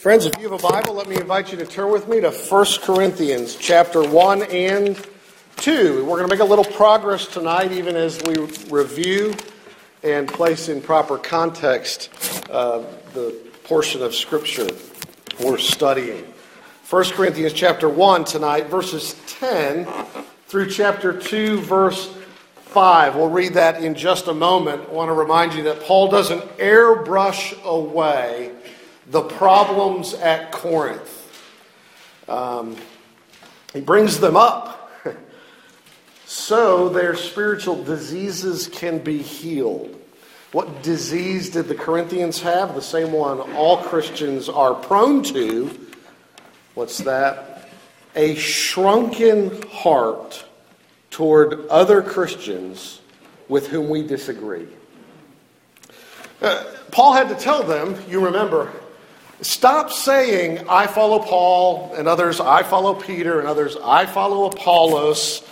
Friends, if you have a Bible, let me invite you to turn with me to 1 Corinthians chapter 1 and 2. We're going to make a little progress tonight, even as we review and place in proper context uh, the portion of Scripture we're studying. 1 Corinthians chapter 1 tonight, verses 10 through chapter 2, verse 5. We'll read that in just a moment. I want to remind you that Paul doesn't airbrush away the problems at Corinth. Um, he brings them up so their spiritual diseases can be healed. What disease did the Corinthians have? The same one all Christians are prone to. What's that? A shrunken heart toward other Christians with whom we disagree. Uh, Paul had to tell them, you remember, stop saying, I follow Paul, and others, I follow Peter, and others, I follow Apollos,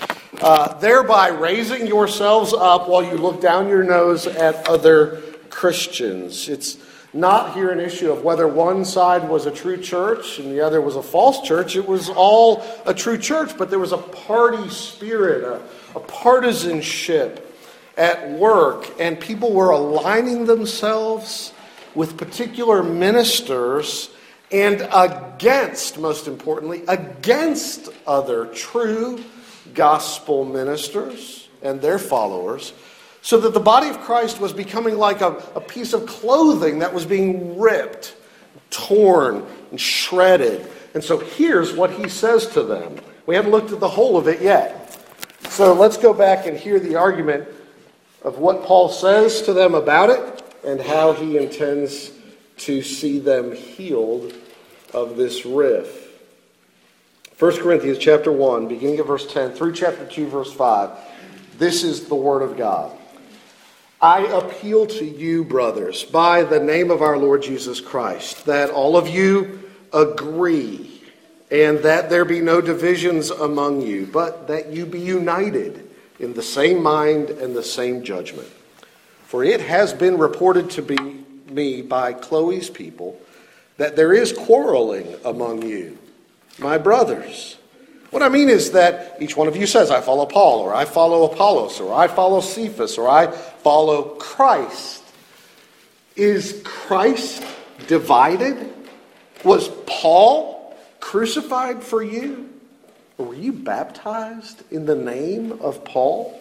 uh, thereby raising yourselves up while you look down your nose at other Christians. It's not here an issue of whether one side was a true church and the other was a false church. It was all a true church, but there was a party spirit, a, a partisanship at work, and people were aligning themselves with particular ministers and against, most importantly, against other true gospel ministers and their followers so that the body of Christ was becoming like a, a piece of clothing that was being ripped, torn, and shredded. And so here's what he says to them. We haven't looked at the whole of it yet. So let's go back and hear the argument of what Paul says to them about it and how he intends to see them healed of this riff. 1 Corinthians chapter 1, beginning of verse 10 through chapter 2, verse 5. This is the Word of God. I appeal to you, brothers, by the name of our Lord Jesus Christ, that all of you agree, and that there be no divisions among you, but that you be united in the same mind and the same judgment. For it has been reported to be me by Chloe's people that there is quarreling among you, my brothers. What I mean is that each one of you says, I follow Paul, or I follow Apollos, or I follow Cephas, or I follow Christ. Is Christ divided? Was Paul crucified for you? Were you baptized in the name of Paul?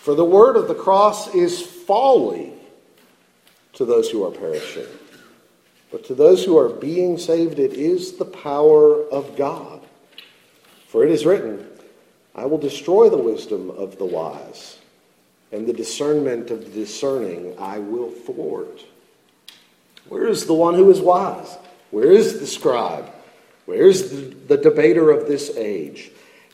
For the word of the cross is folly to those who are perishing, but to those who are being saved, it is the power of God. For it is written, I will destroy the wisdom of the wise, and the discernment of the discerning I will thwart. Where is the one who is wise? Where is the scribe? Where is the, the debater of this age?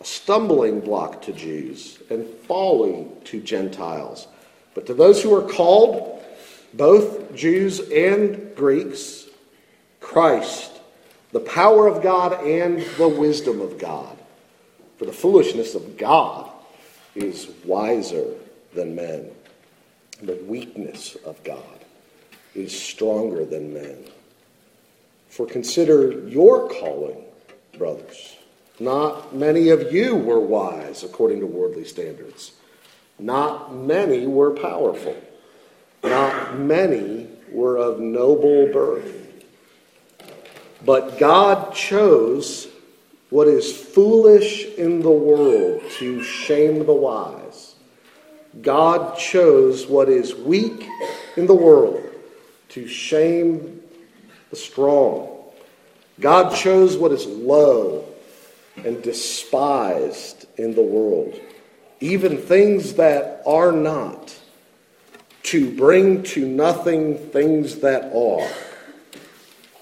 a stumbling block to Jews and folly to Gentiles. But to those who are called, both Jews and Greeks, Christ the power of God and the wisdom of God. For the foolishness of God is wiser than men, the weakness of God is stronger than men. For consider your calling, brothers. Not many of you were wise according to worldly standards. Not many were powerful. Not many were of noble birth. But God chose what is foolish in the world to shame the wise. God chose what is weak in the world to shame the strong. God chose what is low and despised in the world, even things that are not, to bring to nothing things that are,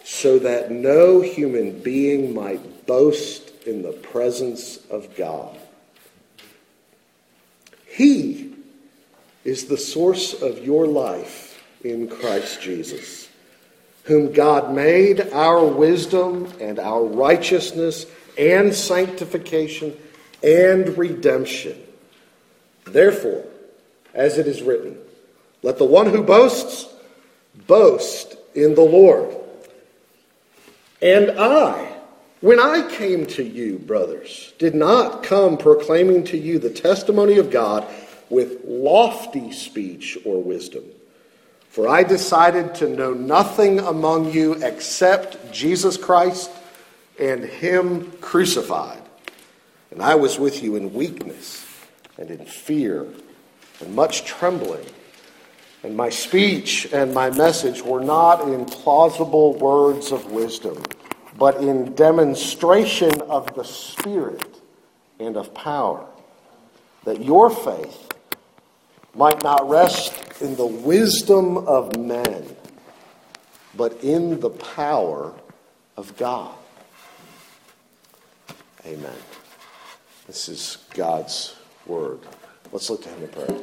so that no human being might boast in the presence of God. He is the source of your life in Christ Jesus, whom God made our wisdom and our righteousness and sanctification and redemption. Therefore, as it is written, let the one who boasts boast in the Lord. And I, when I came to you, brothers, did not come proclaiming to you the testimony of God with lofty speech or wisdom. For I decided to know nothing among you except Jesus Christ and Him crucified. And I was with you in weakness and in fear and much trembling. And my speech and my message were not in plausible words of wisdom, but in demonstration of the Spirit and of power, that your faith might not rest in the wisdom of men, but in the power of God. Amen. This is God's word. Let's look to Him in prayer.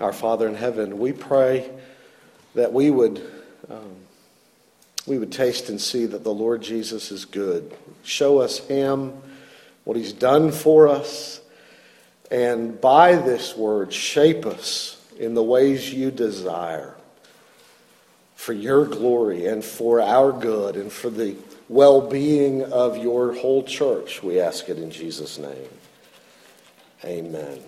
Our Father in heaven, we pray that we would um, we would taste and see that the Lord Jesus is good. Show us Him, what He's done for us, and by this word, shape us in the ways you desire for your glory and for our good and for the well being of your whole church. We ask it in Jesus' name. Amen.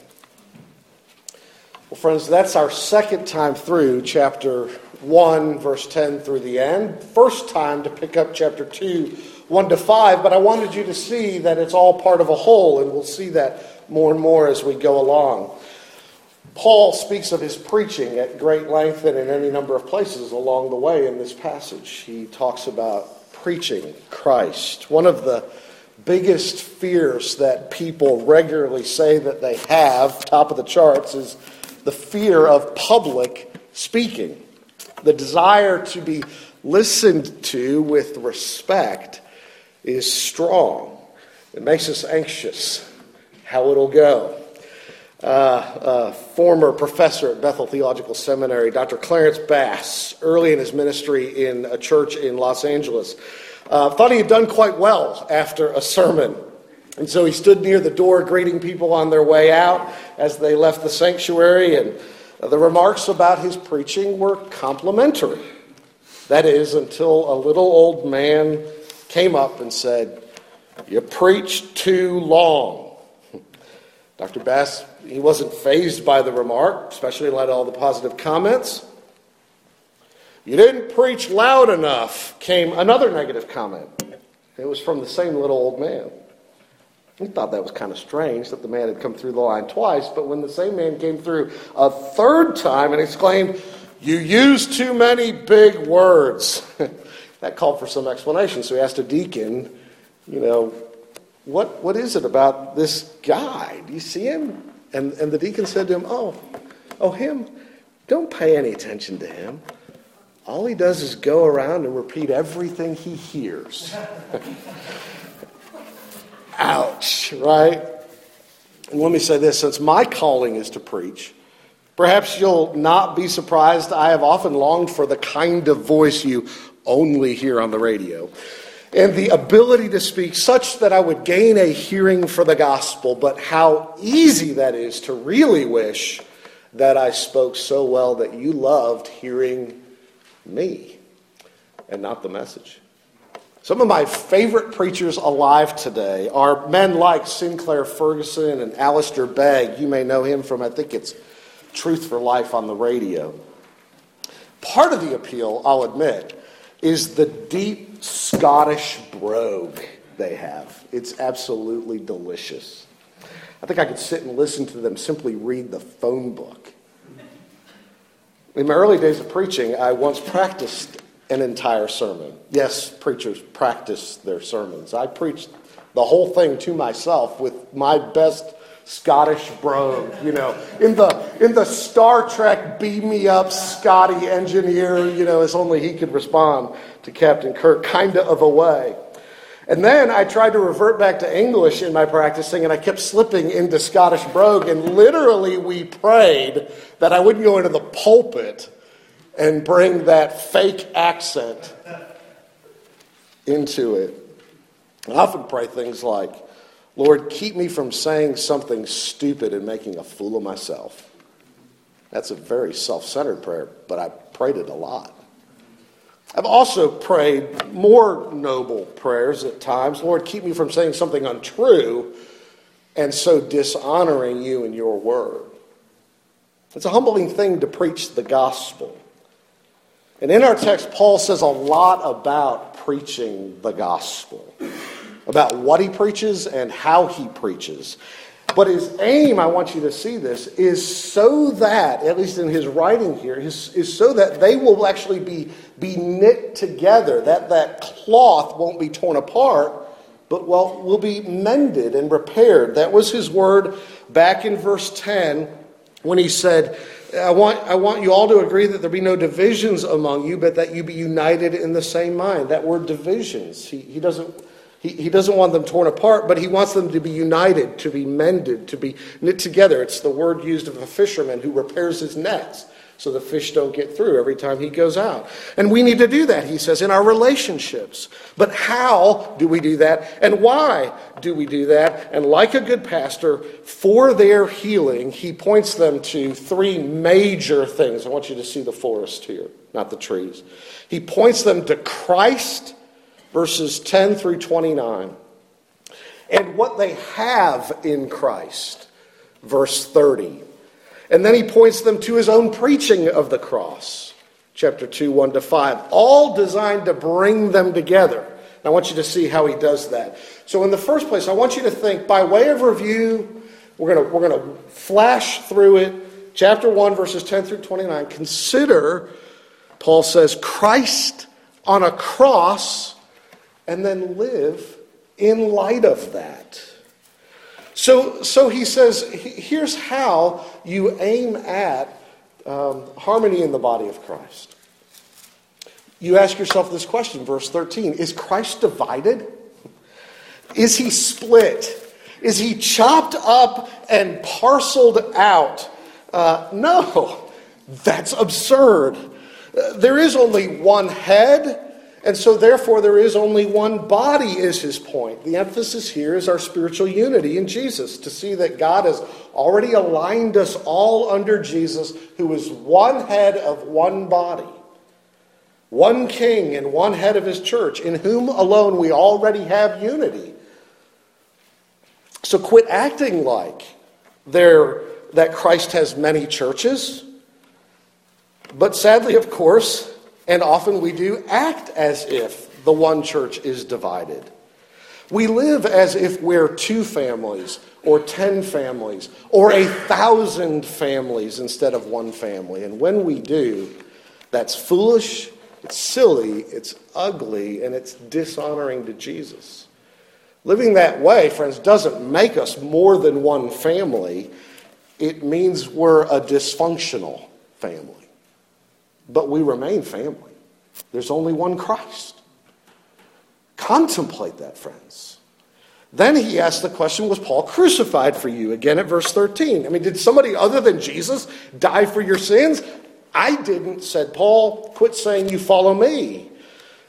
Well, friends, that's our second time through chapter 1, verse 10 through the end. First time to pick up chapter 2, 1 to 5, but I wanted you to see that it's all part of a whole, and we'll see that more and more as we go along. Paul speaks of his preaching at great length and in any number of places along the way in this passage. He talks about preaching Christ. One of the biggest fears that people regularly say that they have, top of the charts, is the fear of public speaking. The desire to be listened to with respect is strong. It makes us anxious how it'll go uh, former professor at Bethel Theological Seminary, Dr. Clarence Bass, early in his ministry in a church in Los Angeles, uh, thought he had done quite well after a sermon. And so he stood near the door greeting people on their way out as they left the sanctuary, and the remarks about his preaching were complimentary. That is, until a little old man came up and said, You preach too long. Dr. Bass, he wasn't fazed by the remark, especially in light of all the positive comments. You didn't preach loud enough, came another negative comment. It was from the same little old man. He thought that was kind of strange that the man had come through the line twice, but when the same man came through a third time and exclaimed, You use too many big words, that called for some explanation. So he asked a deacon, You know, what, what is it about this guy? Do you see him? And, and the deacon said to him, Oh, oh, him? Don't pay any attention to him. All he does is go around and repeat everything he hears. Ouch, right? And let me say this since my calling is to preach, perhaps you'll not be surprised. I have often longed for the kind of voice you only hear on the radio and the ability to speak such that I would gain a hearing for the gospel, but how easy that is to really wish that I spoke so well that you loved hearing me and not the message. Some of my favorite preachers alive today are men like Sinclair Ferguson and Alistair Begg. You may know him from, I think it's Truth for Life on the radio. Part of the appeal, I'll admit, is the deep Scottish brogue they have. It's absolutely delicious. I think I could sit and listen to them simply read the phone book. In my early days of preaching, I once practiced an entire sermon. Yes, preachers practice their sermons. I preached the whole thing to myself with my best Scottish brogue, you know, in the in the Star Trek beam me up Scotty engineer, you know, as only he could respond to Captain Kirk, kinda of a way. And then I tried to revert back to English in my practicing, and I kept slipping into Scottish brogue. And literally, we prayed that I wouldn't go into the pulpit and bring that fake accent into it. I often pray things like, Lord, keep me from saying something stupid and making a fool of myself. That's a very self centered prayer, but I prayed it a lot. I've also prayed more noble prayers at times. Lord, keep me from saying something untrue and so dishonoring you and your word. It's a humbling thing to preach the gospel. And in our text, Paul says a lot about preaching the gospel, about what he preaches and how he preaches. But his aim, I want you to see this, is so that, at least in his writing here, is, is so that they will actually be, be knit together, that that cloth won't be torn apart, but well, will be mended and repaired. That was his word back in verse 10 when he said, I want, I want you all to agree that there be no divisions among you, but that you be united in the same mind. That word divisions, he, he doesn't he, he doesn't want them torn apart, but he wants them to be united, to be mended, to be knit together. It's the word used of a fisherman who repairs his nets so the fish don't get through every time he goes out. And we need to do that, he says, in our relationships. But how do we do that? And why do we do that? And like a good pastor, for their healing, he points them to three major things. I want you to see the forest here, not the trees. He points them to Christ verses 10 through 29. And what they have in Christ, verse 30. And then he points them to his own preaching of the cross, chapter 2, 1 to 5, all designed to bring them together. And I want you to see how he does that. So, in the first place, I want you to think by way of review, we're going we're going to flash through it. Chapter 1, verses 10 through 29. Consider, Paul says, Christ on a cross and then live in light of that. So, so he says, here's how you aim at um, harmony in the body of Christ. You ask yourself this question, verse 13 Is Christ divided? Is he split? Is he chopped up and parceled out? Uh, no, that's absurd. Uh, there is only one head and so, therefore, there is only one body, is his point. The emphasis here is our spiritual unity in Jesus, to see that God has already aligned us all under Jesus, who is one head of one body, one king and one head of his church, in whom alone we already have unity. So, quit acting like there, that Christ has many churches. But sadly, of course, and often we do act as if the one church is divided. We live as if we're two families, or ten families, or a thousand families instead of one family. And when we do, that's foolish, it's silly, it's ugly, and it's dishonoring to Jesus. Living that way, friends, doesn't make us more than one family. It means we're a dysfunctional family but we remain family. There's only one Christ. Contemplate that, friends. Then he asked the question Was Paul crucified for you? Again at verse 13. I mean, did somebody other than Jesus die for your sins? I didn't, said Paul. Quit saying you follow me.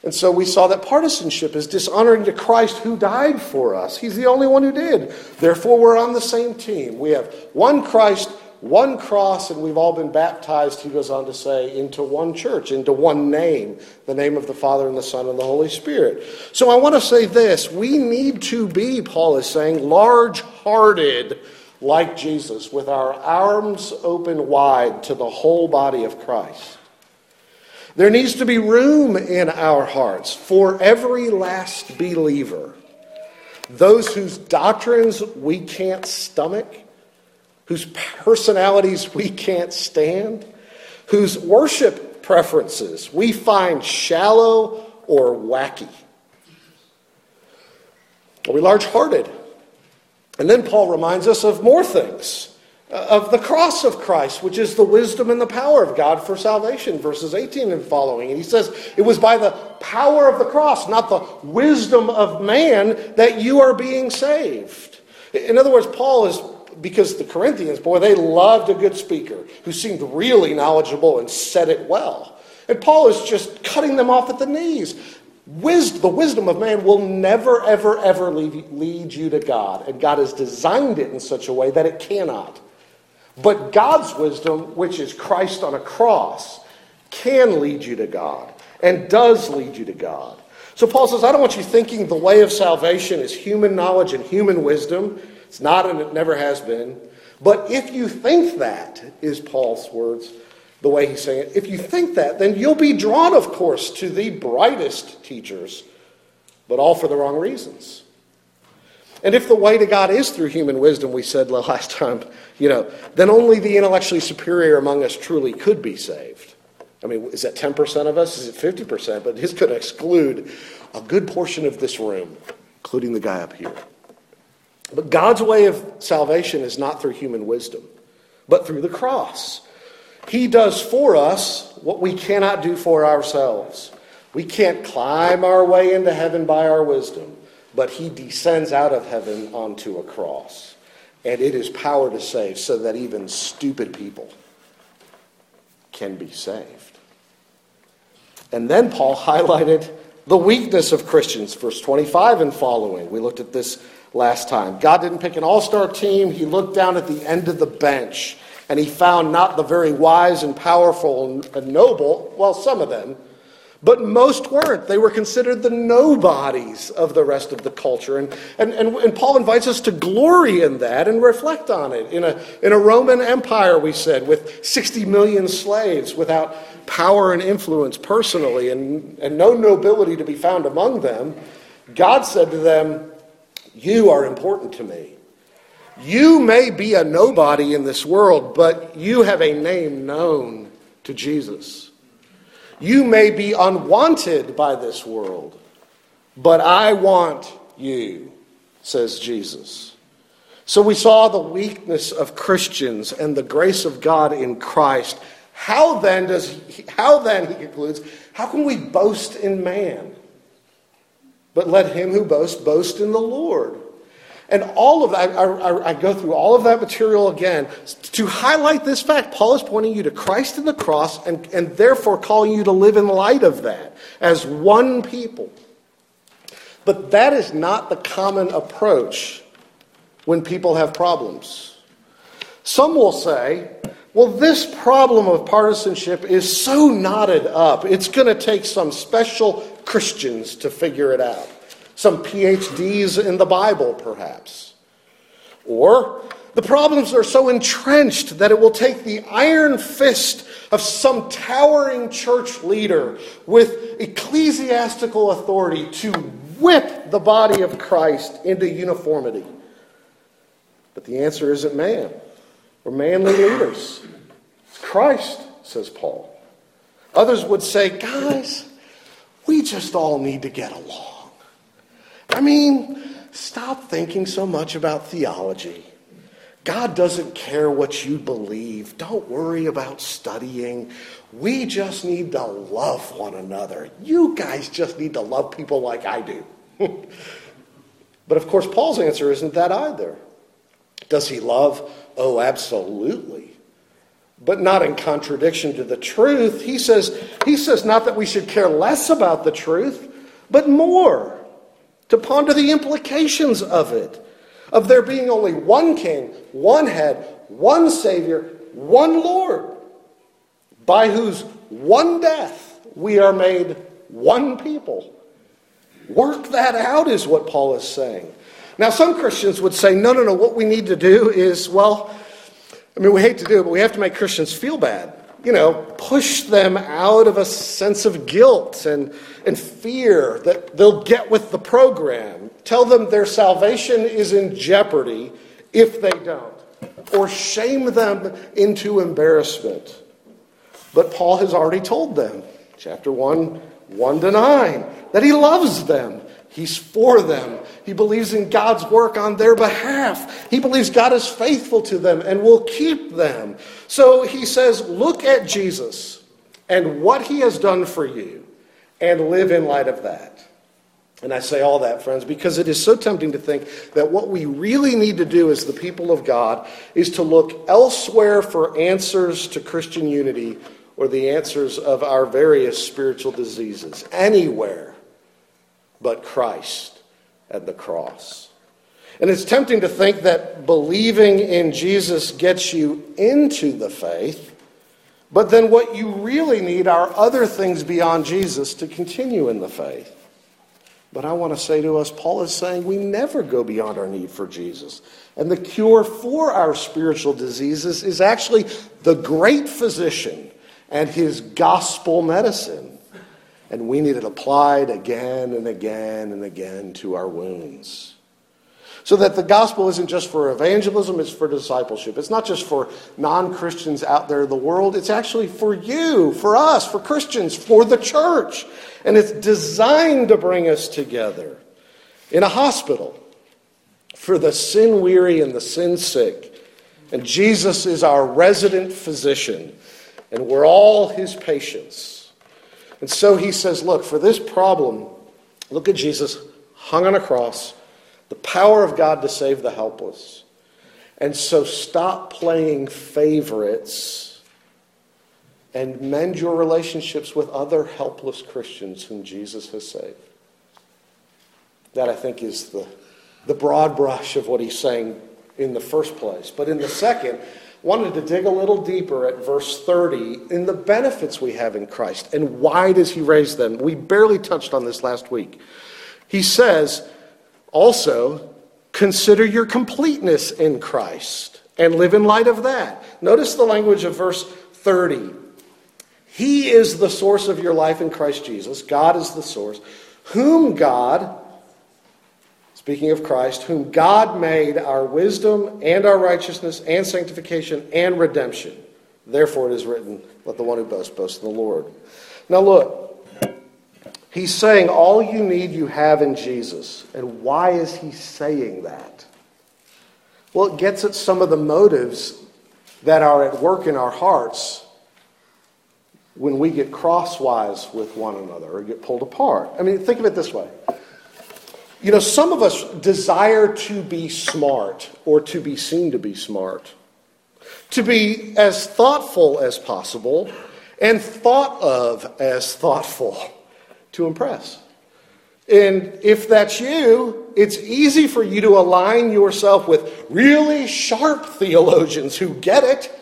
And so we saw that partisanship is dishonoring to Christ who died for us. He's the only one who did. Therefore, we're on the same team. We have one Christ, one cross, and we've all been baptized, he goes on to say, into one church, into one name, the name of the Father and the Son and the Holy Spirit. So I want to say this we need to be, Paul is saying, large hearted like Jesus, with our arms open wide to the whole body of Christ. There needs to be room in our hearts for every last believer. Those whose doctrines we can't stomach, whose personalities we can't stand, whose worship preferences we find shallow or wacky. Are we large hearted? And then Paul reminds us of more things uh, of the cross of Christ, which is the wisdom and the power of God for salvation, verses 18 and following. And he says, It was by the power of the cross, not the wisdom of man, that you are being saved. In other words, Paul is, because the Corinthians, boy, they loved a good speaker who seemed really knowledgeable and said it well. And Paul is just cutting them off at the knees. Wisdom, the wisdom of man will never, ever, ever lead, lead you to God. And God has designed it in such a way that it cannot. But God's wisdom, which is Christ on a cross, can lead you to God and does lead you to God. So Paul says, I don't want you thinking the way of salvation is human knowledge and human wisdom. It's not and it never has been. But if you think that, is Paul's words, the way he's saying it, if you think that, then you'll be drawn, of course, to the brightest teachers, but all for the wrong reasons. And if the way to God is through human wisdom, we said last time, you know, then only the intellectually superior among us truly could be saved. I mean, is that 10% of us? Is it 50%? But this could exclude a good portion of this room, including the guy up here. But God's way of salvation is not through human wisdom, but through the cross. He does for us what we cannot do for ourselves. We can't climb our way into heaven by our wisdom but he descends out of heaven onto a cross. And it is power to save so that even stupid people can be saved. And then Paul highlighted the weakness of Christians, verse 25 and following. We looked at this last time. God didn't pick an all star team, He looked down at the end of the bench and He found not the very wise and powerful and noble, well, some of them but most weren't. They were considered the nobodies of the rest of the culture. And, and, and, and, Paul invites us to glory in that and reflect on it. In a, in a Roman Empire, we said, with 60 million slaves, without power and influence personally, and, and no nobility to be found among them, God said to them, You are important to me. You may be a nobody in this world, but you have a name known to Jesus. You may be unwanted by this world, but I want you, says Jesus. So we saw the weakness of Christians and the grace of God in Christ. How then does he, how then he concludes, how can we boast in man? But let him who boasts boast in the Lord. And all of that, I, I, I, go through all of that material again to highlight this fact. Paul is pointing you to Christ and the cross and, and therefore calling you to live in light of that as one people. But that is not the common approach when people have problems. Some will say, well, this problem of partisanship is so knotted up, it's going to take some special Christians to figure it out some PhDs in the Bible, perhaps. Or the problems are so entrenched that it will take the iron fist of some towering church leader with ecclesiastical authority to whip the body of Christ into uniformity. But the answer isn't man or manly leaders. It's Christ, says Paul. Others would say, guys, we just all need to get along. I mean, stop thinking so much about theology. God doesn't care what you believe. Don't worry about studying. We just need to love one another. You guys just need to love people like I do. but of course, Paul's answer isn't that either. Does he love? Oh, absolutely. But not in contradiction to the truth. He says, he says not that we should care less about the truth, but more to ponder the implications of it, of there being only one king, one head, one Savior, one Lord, by whose one death we are made one people. Work that out, is what Paul is saying. Now, some Christians would say, no, no, no, what we need to do is, well, I mean, we hate to do it, but we have to make Christians feel bad. you know, push them out of a sense of guilt and, and fear that they'll get with the program. Tell them their salvation is in jeopardy if they don't, or shame them into embarrassment. But Paul has already told them, chapter 1, 1 to 9, that he loves them. He's for them. He believes in God's work on their behalf. He believes God is faithful to them and will keep them. So he says, Look at Jesus and what he has done for you and live in light of that. And I say all that, friends, because it is so tempting to think that what we really need to do as the people of God is to look elsewhere for answers to Christian unity or the answers of our various spiritual diseases. Anywhere but Christ and the cross. And it's tempting to think that believing in Jesus gets you into the faith, but then what you really need are other things beyond Jesus to continue in the faith. But I want to say to us, Paul is saying we never go beyond our need for Jesus. And the cure for our spiritual diseases is actually the great physician and his gospel medicine and we need it applied again and again and again to our wounds. So that the gospel isn't just for evangelism, it's for discipleship. It's not just for non Christians out there in the world, it's actually for you, for us, for Christians, for the church. And it's designed to bring us together in a hospital for the sin weary and the sin sick. And Jesus is our resident physician, and we're all his patients. And so he says, Look, for this problem, look at Jesus hung on a cross, the power of God to save the helpless. And so stop playing favorites and mend your relationships with other helpless Christians whom Jesus has saved. That, I think, is the, the broad brush of what he's saying in the first place. But in the second, wanted to dig a little deeper at verse 30 in the benefits we have in Christ and why does he raise them. We barely touched on this last week. He says, also, consider your completeness in Christ and live in light of that. Notice the language of verse 30. He is the source of your life in Christ Jesus. God is the source, whom God Speaking of Christ, whom God made our wisdom and our righteousness and sanctification and redemption. Therefore it is written, Let the one who boasts boast in the Lord. Now look, he's saying all you need you have in Jesus. And why is he saying that? Well, it gets at some of the motives that are at work in our hearts when we get crosswise with one another or get pulled apart. I mean, think of it this way you know, some of us desire to be smart or to be seen to be smart, to be as thoughtful as possible and thought of as thoughtful to impress. And if that's you, it's easy for you to align yourself with really sharp theologians who get it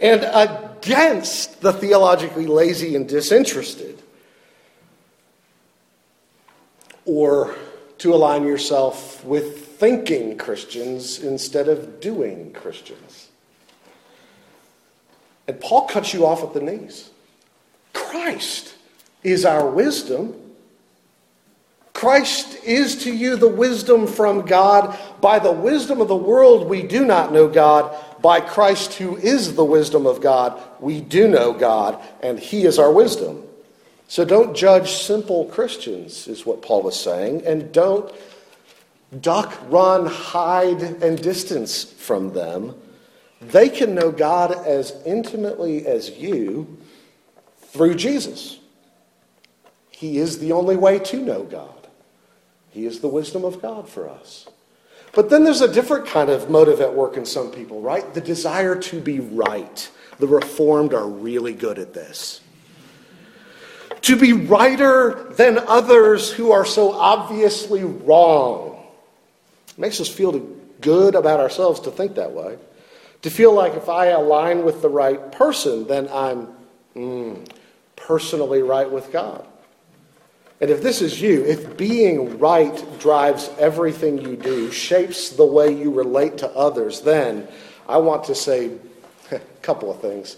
and against the theologically lazy and disinterested. Or to align yourself with thinking Christians instead of doing Christians. And Paul cuts you off at the knees. Christ is our wisdom. Christ is to you the wisdom from God. By the wisdom of the world, we do not know God. By Christ, who is the wisdom of God, we do know God, and He is our wisdom. So don't judge simple Christians, is what Paul was saying, and don't duck, run, hide, and distance from them. They can know God as intimately as you through Jesus. He is the only way to know God. He is the wisdom of God for us. But then there's a different kind of motive at work in some people, right? The desire to be right. The Reformed are really good at this to be righter than others who are so obviously wrong. It makes us feel good about ourselves to think that way. To feel like if I align with the right person, then I'm mm, personally right with God. And if this is you, if being right drives everything you do, shapes the way you relate to others, then I want to say a couple of things.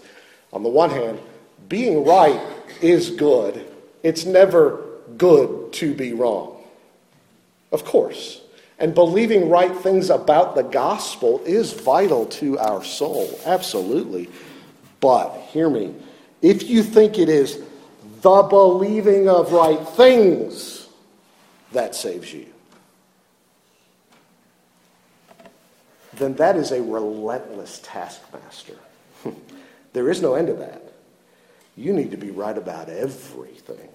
On the one hand, being right is good. It's never good to be wrong. Of course. And believing right things about the gospel is vital to our soul. Absolutely. But hear me. If you think it is the believing of right things that saves you, then that is a relentless taskmaster. there is no end to that. You need to be right about everything.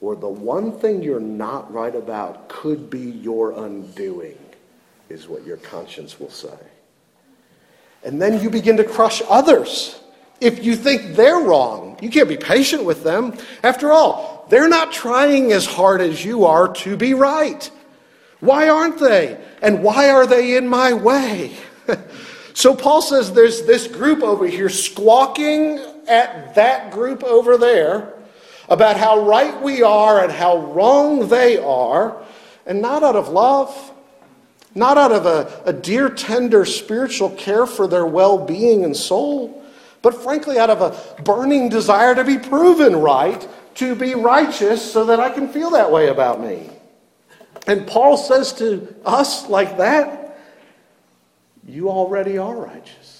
Or the one thing you're not right about could be your undoing, is what your conscience will say. And then you begin to crush others. If you think they're wrong, you can't be patient with them. After all, they're not trying as hard as you are to be right. Why aren't they? And why are they in my way? so Paul says there's this group over here squawking at that group over there about how right we are and how wrong they are, and not out of love, not out of a, a dear, tender spiritual care for their well being and soul, but frankly out of a burning desire to be proven right, to be righteous, so that I can feel that way about me. And Paul says to us like that, You already are righteous,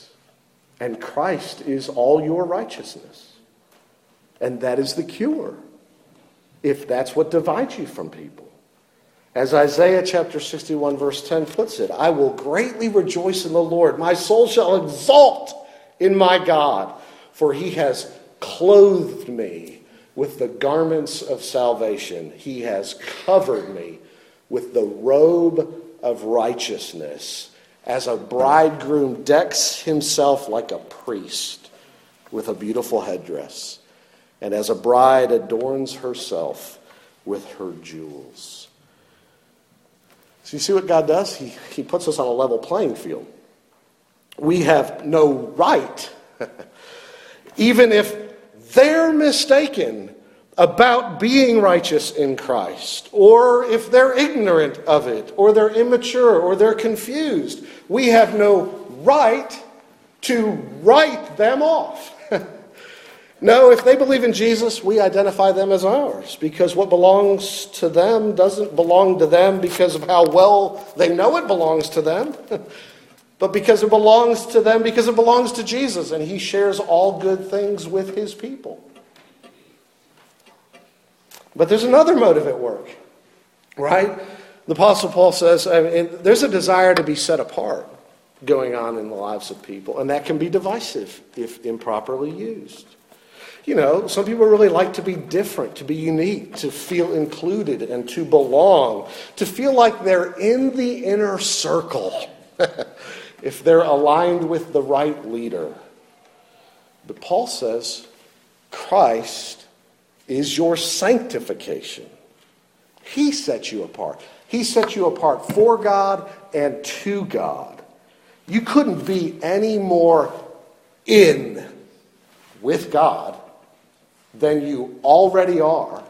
and Christ is all your righteousness. And that is the cure, if that's what divides you from people. As Isaiah chapter 61, verse 10 puts it, I will greatly rejoice in the Lord. My soul shall exult in my God, for he has clothed me with the garments of salvation. He has covered me with the robe of righteousness, as a bridegroom decks himself like a priest with a beautiful headdress, and as a bride adorns herself with her jewels. So, you see what God does? He, he puts us on a level playing field. We have no right, even if they're mistaken, about being righteous in Christ, or if they're ignorant of it, or they're immature, or they're confused, we have no right to write them off. no, if they believe in Jesus, we identify them as ours, because what belongs to them doesn't belong to them because of how well they know it belongs to them. but because it belongs to them, because it belongs to Jesus, and He shares all good things with His people. But there's another motive at work, right? The Apostle Paul says I mean, there's a desire to be set apart going on in the lives of people, and that can be divisive if improperly used. You know, some people really like to be different, to be unique, to feel included and to belong, to feel like they're in the inner circle if they're aligned with the right leader. But Paul says Christ is your sanctification. He set you apart. He set you apart for God and to God. You couldn't be any more in with God than you already are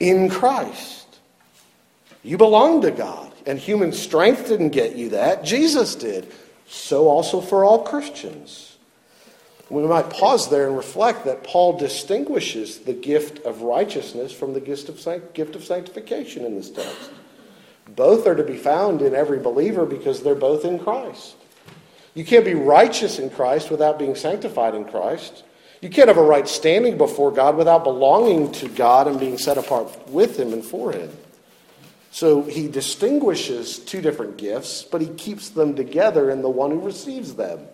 in Christ. You belong to God, and human strength didn't get you that. Jesus did. So also for all Christians. We might pause there and reflect that Paul distinguishes the gift of righteousness from the gift of, gift of sanctification in this text. Both are to be found in every believer because they're both in Christ. You can't be righteous in Christ without being sanctified in Christ. You can't have a right standing before God without belonging to God and being set apart with Him and for Him. So he distinguishes two different gifts, but he keeps them together in the one who receives them.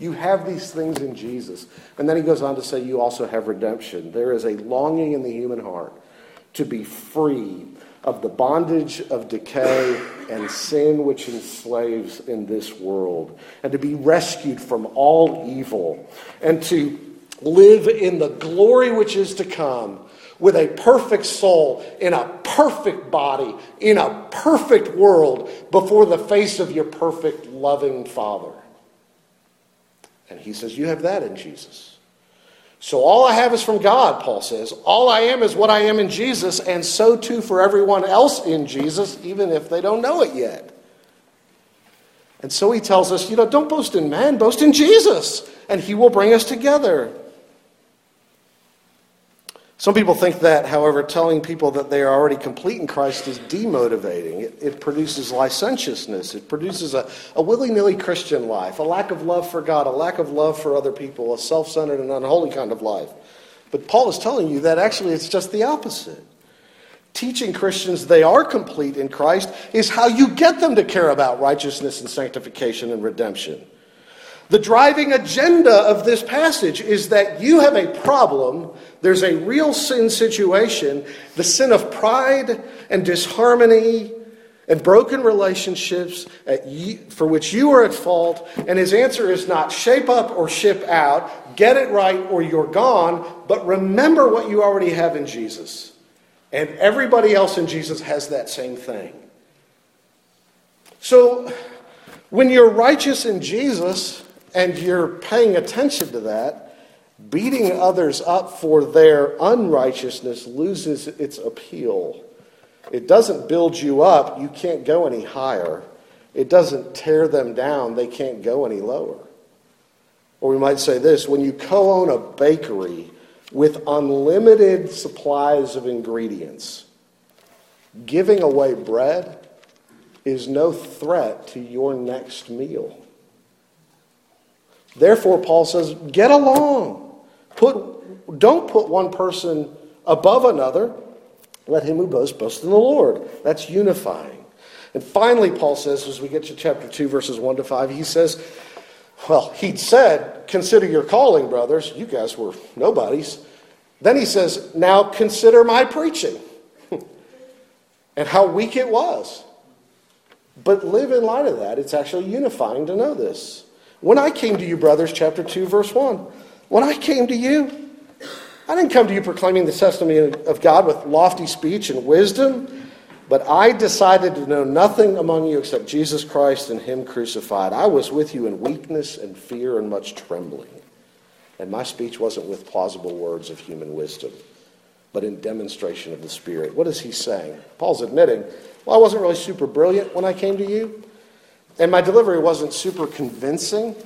You have these things in Jesus. And then he goes on to say, You also have redemption. There is a longing in the human heart to be free of the bondage of decay and sin which enslaves in this world, and to be rescued from all evil, and to live in the glory which is to come with a perfect soul, in a perfect body, in a perfect world, before the face of your perfect, loving Father. And he says, You have that in Jesus. So all I have is from God, Paul says. All I am is what I am in Jesus, and so too for everyone else in Jesus, even if they don't know it yet. And so he tells us, you know, don't boast in man, boast in Jesus, and he will bring us together. Some people think that, however, telling people that they are already complete in Christ is demotivating. It, it produces licentiousness. It produces a, a willy nilly Christian life, a lack of love for God, a lack of love for other people, a self centered and unholy kind of life. But Paul is telling you that actually it's just the opposite. Teaching Christians they are complete in Christ is how you get them to care about righteousness and sanctification and redemption. The driving agenda of this passage is that you have a problem. There's a real sin situation, the sin of pride and disharmony and broken relationships for which you are at fault. And his answer is not shape up or ship out, get it right or you're gone, but remember what you already have in Jesus. And everybody else in Jesus has that same thing. So when you're righteous in Jesus, and you're paying attention to that, beating others up for their unrighteousness loses its appeal. It doesn't build you up, you can't go any higher. It doesn't tear them down, they can't go any lower. Or we might say this when you co own a bakery with unlimited supplies of ingredients, giving away bread is no threat to your next meal. Therefore, Paul says, get along. Put, don't put one person above another. Let him who boasts boast in the Lord. That's unifying. And finally, Paul says, as we get to chapter 2, verses 1 to 5, he says, well, he said, consider your calling, brothers. You guys were nobodies. Then he says, now consider my preaching and how weak it was. But live in light of that. It's actually unifying to know this. When I came to you, brothers, chapter 2, verse 1, when I came to you, I didn't come to you proclaiming the testimony of God with lofty speech and wisdom, but I decided to know nothing among you except Jesus Christ and Him crucified. I was with you in weakness and fear and much trembling. And my speech wasn't with plausible words of human wisdom, but in demonstration of the Spirit. What is he saying? Paul's admitting, well, I wasn't really super brilliant when I came to you. And my delivery wasn't super convincing.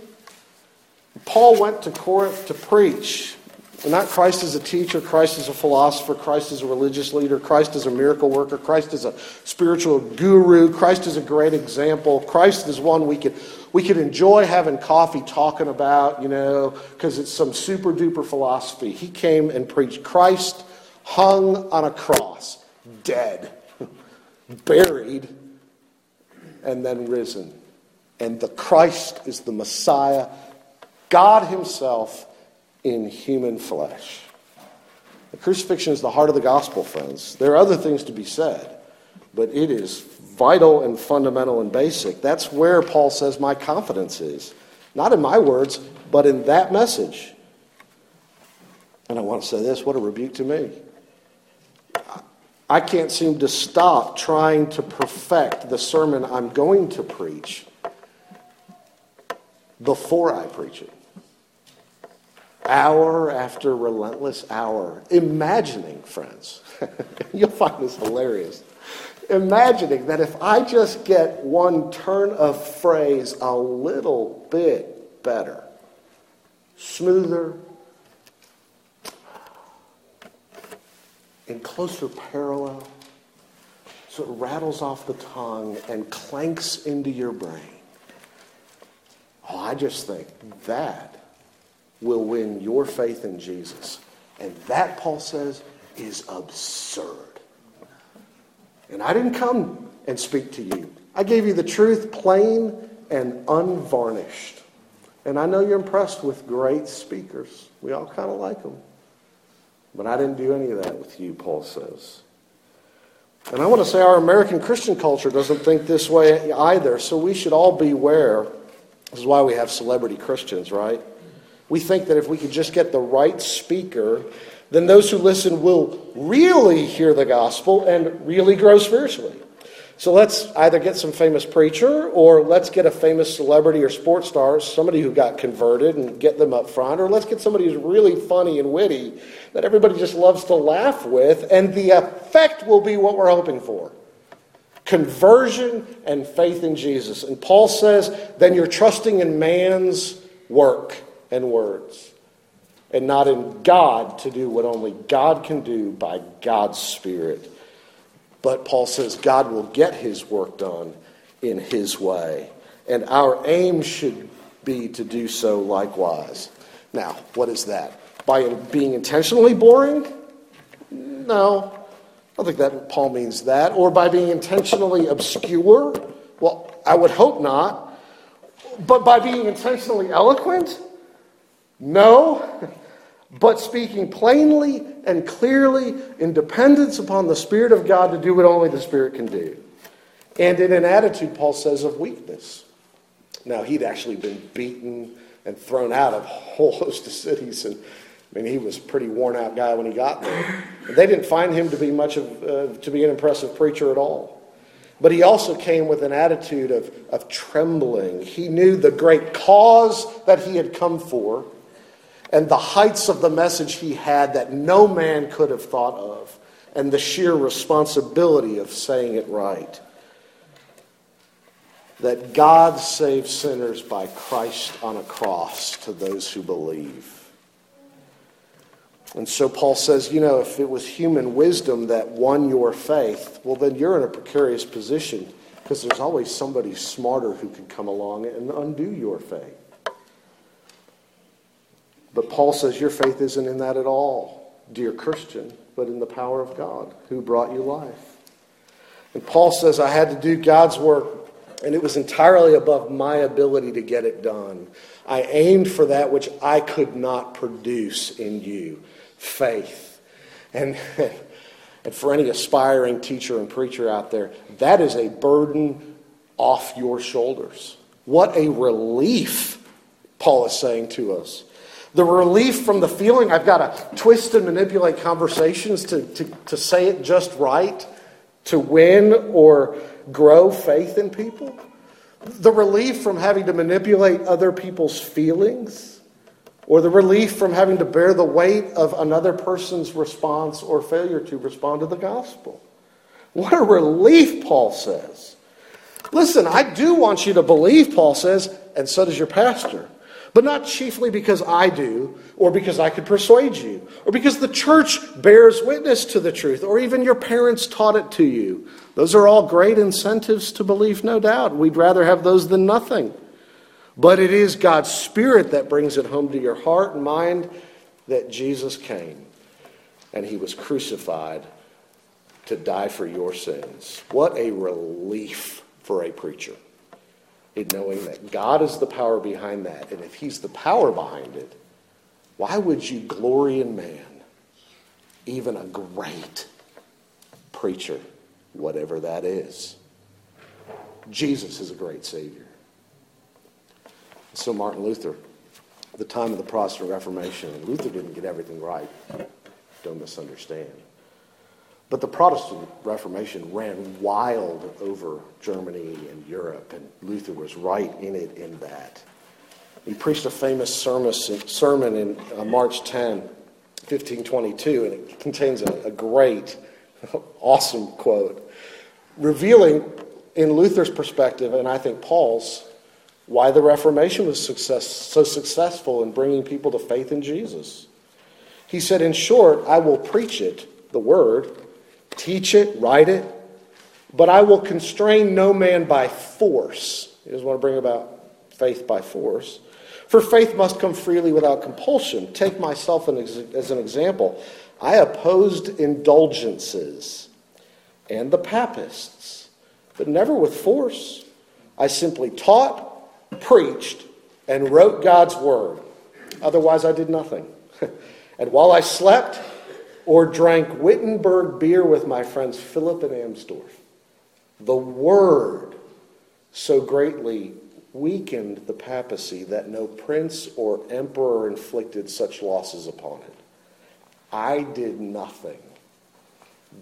Paul went to Corinth to preach. And Not Christ as a teacher, Christ as a philosopher, Christ as a religious leader, Christ as a miracle worker, Christ as a spiritual guru, Christ as a great example, Christ is one we could, we could enjoy having coffee talking about, you know, because it's some super duper philosophy. He came and preached Christ hung on a cross, dead, buried, and then risen and the Christ is the Messiah, God Himself in human flesh. The crucifixion is the heart of the gospel, friends. There are other things to be said, but it is vital and fundamental and basic. That's where Paul says my confidence is. Not in my words, but in that message. And I want to say this what a rebuke to me. I can't seem to stop trying to perfect the sermon I'm going to preach before I preach it. Hour after relentless hour, imagining, friends, you'll find this hilarious. Imagining that if I just get one turn of phrase a little bit better, smoother, in closer parallel, so it rattles off the tongue and clanks into your brain Oh, I just think that will win your faith in Jesus. And that, Paul says, is absurd. And I didn't come and speak to you. I gave you the truth plain and unvarnished. And I know you're impressed with great speakers. We all kind of like them. But I didn't do any of that with you, Paul says. And I want to say our American Christian culture doesn't think this way either, so we should all beware this is why we have celebrity Christians, right? We think that if we could just get the right speaker, then those who listen will really hear the gospel and really grow spiritually. So let's either get some famous preacher or let's get a famous celebrity or sports star, somebody who got converted and get them up front, or let's get somebody who's really funny and witty that everybody just loves to laugh with, and the effect will be what we're hoping for. Conversion and faith in Jesus. And Paul says, then you're trusting in man's work and words and not in God to do what only God can do by God's Spirit. But Paul says God will get his work done in his way. And our aim should be to do so likewise. Now, what is that? By being intentionally boring? No. I don't think that Paul means that. Or by being intentionally obscure? Well, I would hope not. But by being intentionally eloquent? No. But speaking plainly and clearly in dependence upon the Spirit of God to do what only the Spirit can do. And in an attitude, Paul says, of weakness. Now, he'd actually been beaten and thrown out of a whole host of cities. And I mean, he was a pretty worn out guy when he got there. They didn't find him to be much of, uh, to be an impressive preacher at all. But he also came with an attitude of, of trembling. He knew the great cause that he had come for and the heights of the message he had that no man could have thought of, and the sheer responsibility of saying it right. That God saves sinners by Christ on a cross to those who believe. And so Paul says, you know, if it was human wisdom that won your faith, well, then you're in a precarious position because there's always somebody smarter who can come along and undo your faith. But Paul says your faith isn't in that at all, dear Christian, but in the power of God who brought you life. And Paul says, I had to do God's work, and it was entirely above my ability to get it done. I aimed for that which I could not produce in you faith. And, and for any aspiring teacher and preacher out there, that is a burden off your shoulders. What a relief, Paul is saying to us. The relief from the feeling I've got to twist and manipulate conversations to, to, to say it just right, to win or grow faith in people. The relief from having to manipulate other people's feelings, or the relief from having to bear the weight of another person's response or failure to respond to the gospel. What a relief, Paul says. Listen, I do want you to believe, Paul says, and so does your pastor but not chiefly because I do, or because I could persuade you, or because the church bears witness to the truth, or even your parents taught it to you. Those are all great incentives to belief, no doubt. We'd rather have those than nothing. But it is God's Spirit that brings it home to your heart and mind that Jesus came and he was crucified to die for your sins. What a relief for a preacher in knowing that God is the power behind that. And if He's the power behind it, why would you glory in man, even a great preacher, whatever that is? Jesus is a great Savior. So, Martin Luther, the time of the Protestant Reformation, Luther didn't get everything right. Don't misunderstand. But the Protestant Reformation ran wild over Germany and Europe, and Luther was right in it in that. He preached a famous sermon in uh, March 10, 1522, and it contains a, a great, awesome quote, revealing in Luther's perspective, and I think Paul's, why the Reformation was success, so successful in bringing people to faith in Jesus. He said, In short, I will preach it, the word, teach it, write it, but I will constrain no man by force. He doesn't want to bring about faith by force. For faith must come freely without compulsion. Take myself as an example. I opposed indulgences and the papists, but never with force. I simply taught, preached, and wrote God's word. Otherwise, I did nothing. and while I slept, or drank Wittenberg beer with my friends Philip and Amsdorf. The word so greatly weakened the papacy that no prince or emperor inflicted such losses upon it. I did nothing.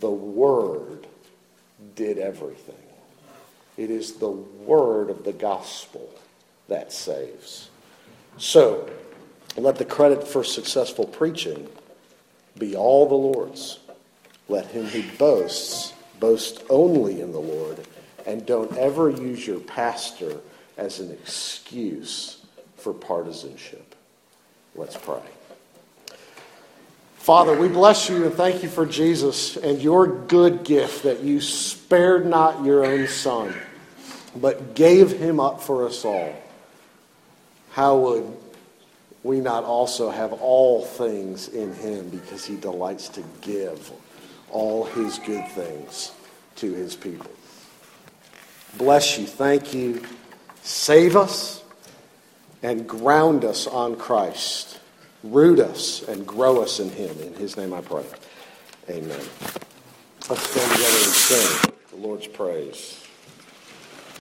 The word did everything. It is the word of the gospel that saves. So, let the credit for successful preaching be all the Lord's. Let him who boasts Boast only in the Lord, and don't ever use your pastor as an excuse for partisanship. Let's pray. Father, we bless you and thank you for Jesus and your good gift that you spared not your own son, but gave him up for us all. How would we not also have all things in him because he delights to give all his good things to his people? Bless you. Thank you. Save us and ground us on Christ. Root us and grow us in Him. In His name I pray. Amen. Let's stand together and sing the Lord's praise.